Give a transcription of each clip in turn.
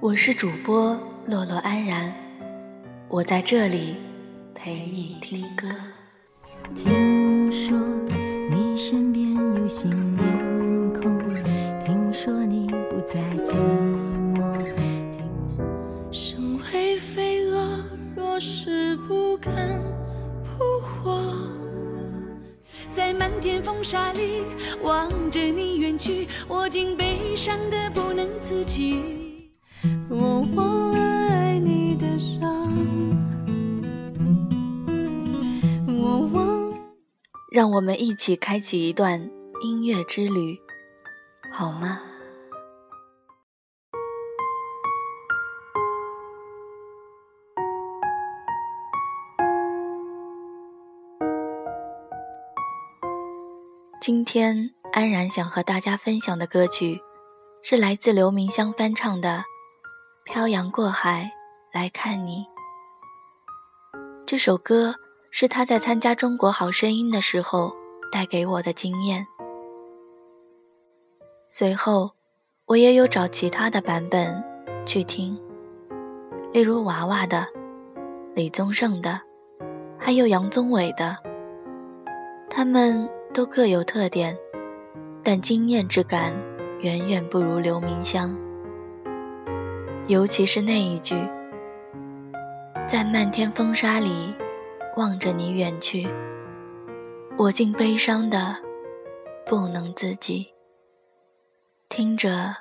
我是主播洛洛安然，我在这里陪你听歌。听说你身边有新面孔，听说你不再寂寞。听生灰飞蛾，若是不敢扑火，在漫天风沙里望着你远去，我竟悲伤的不能自己。我忘了爱你的伤，我忘了。让我们一起开启一段音乐之旅，好吗？今天安然想和大家分享的歌曲，是来自刘明湘翻唱的。漂洋过海来看你。这首歌是他在参加《中国好声音》的时候带给我的经验。随后，我也有找其他的版本去听，例如娃娃的、李宗盛的，还有杨宗纬的。他们都各有特点，但惊艳之感远远不如刘明湘。尤其是那一句，在漫天风沙里望着你远去，我竟悲伤的不能自己，听着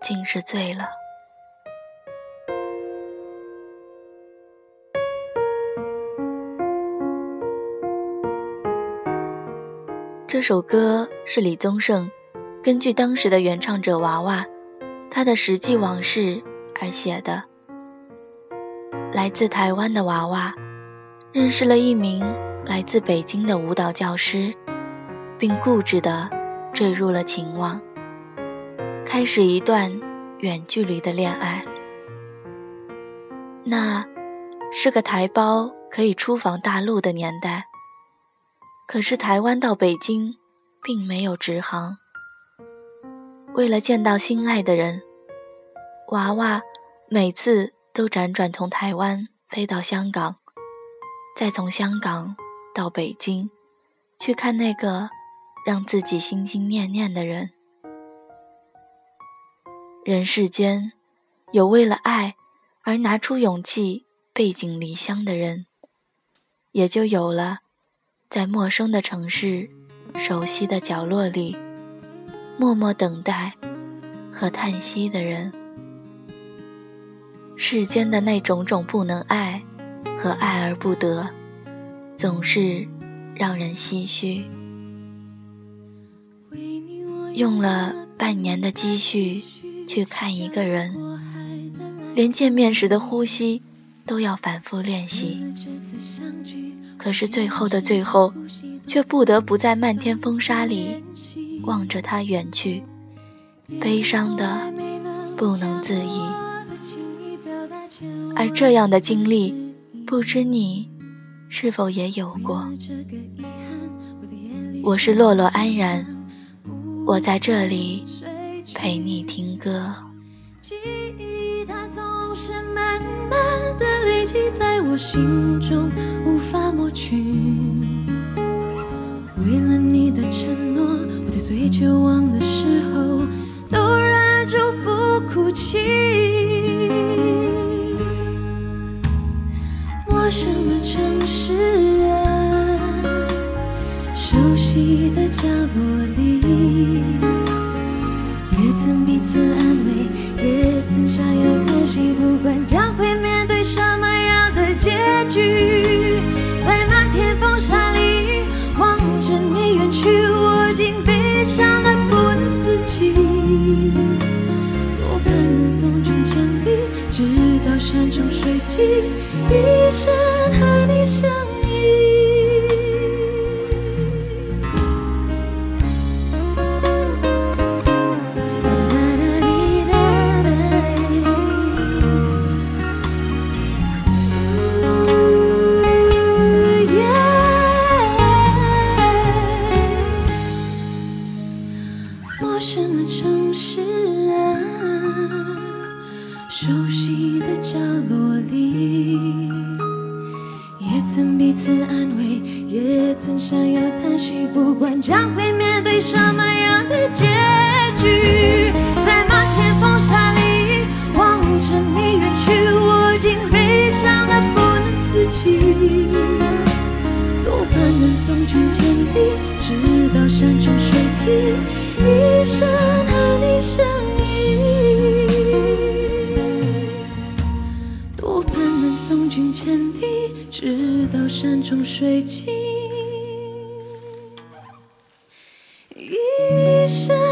竟是醉了。这首歌是李宗盛根据当时的原唱者娃娃。他的实际往事而写的。来自台湾的娃娃，认识了一名来自北京的舞蹈教师，并固执地坠入了情网，开始一段远距离的恋爱。那是个台胞可以出访大陆的年代，可是台湾到北京并没有直航。为了见到心爱的人，娃娃每次都辗转从台湾飞到香港，再从香港到北京，去看那个让自己心心念念的人。人世间，有为了爱而拿出勇气背井离乡的人，也就有了在陌生的城市、熟悉的角落里。默默等待和叹息的人，世间的那种种不能爱和爱而不得，总是让人唏嘘。用了半年的积蓄去看一个人，连见面时的呼吸都要反复练习，可是最后的最后，却不得不在漫天风沙里。望着他远去，悲伤的不能自已。而这样的经历，不知你是否也有过？我是洛洛安然，我在这里陪你听歌。记忆它总是慢慢的累积在我心中，无法抹去。最绝望的时候，都忍住不哭泣。陌生的城市啊，熟悉的角落里，也曾彼此安慰，也曾相拥叹息。不管将会面对什么样的结局，一生和你相依，陌生的城市啊。熟悉的角落里，也曾彼此安慰，也曾想要叹息，不管将会面对什么样的结水晶，一生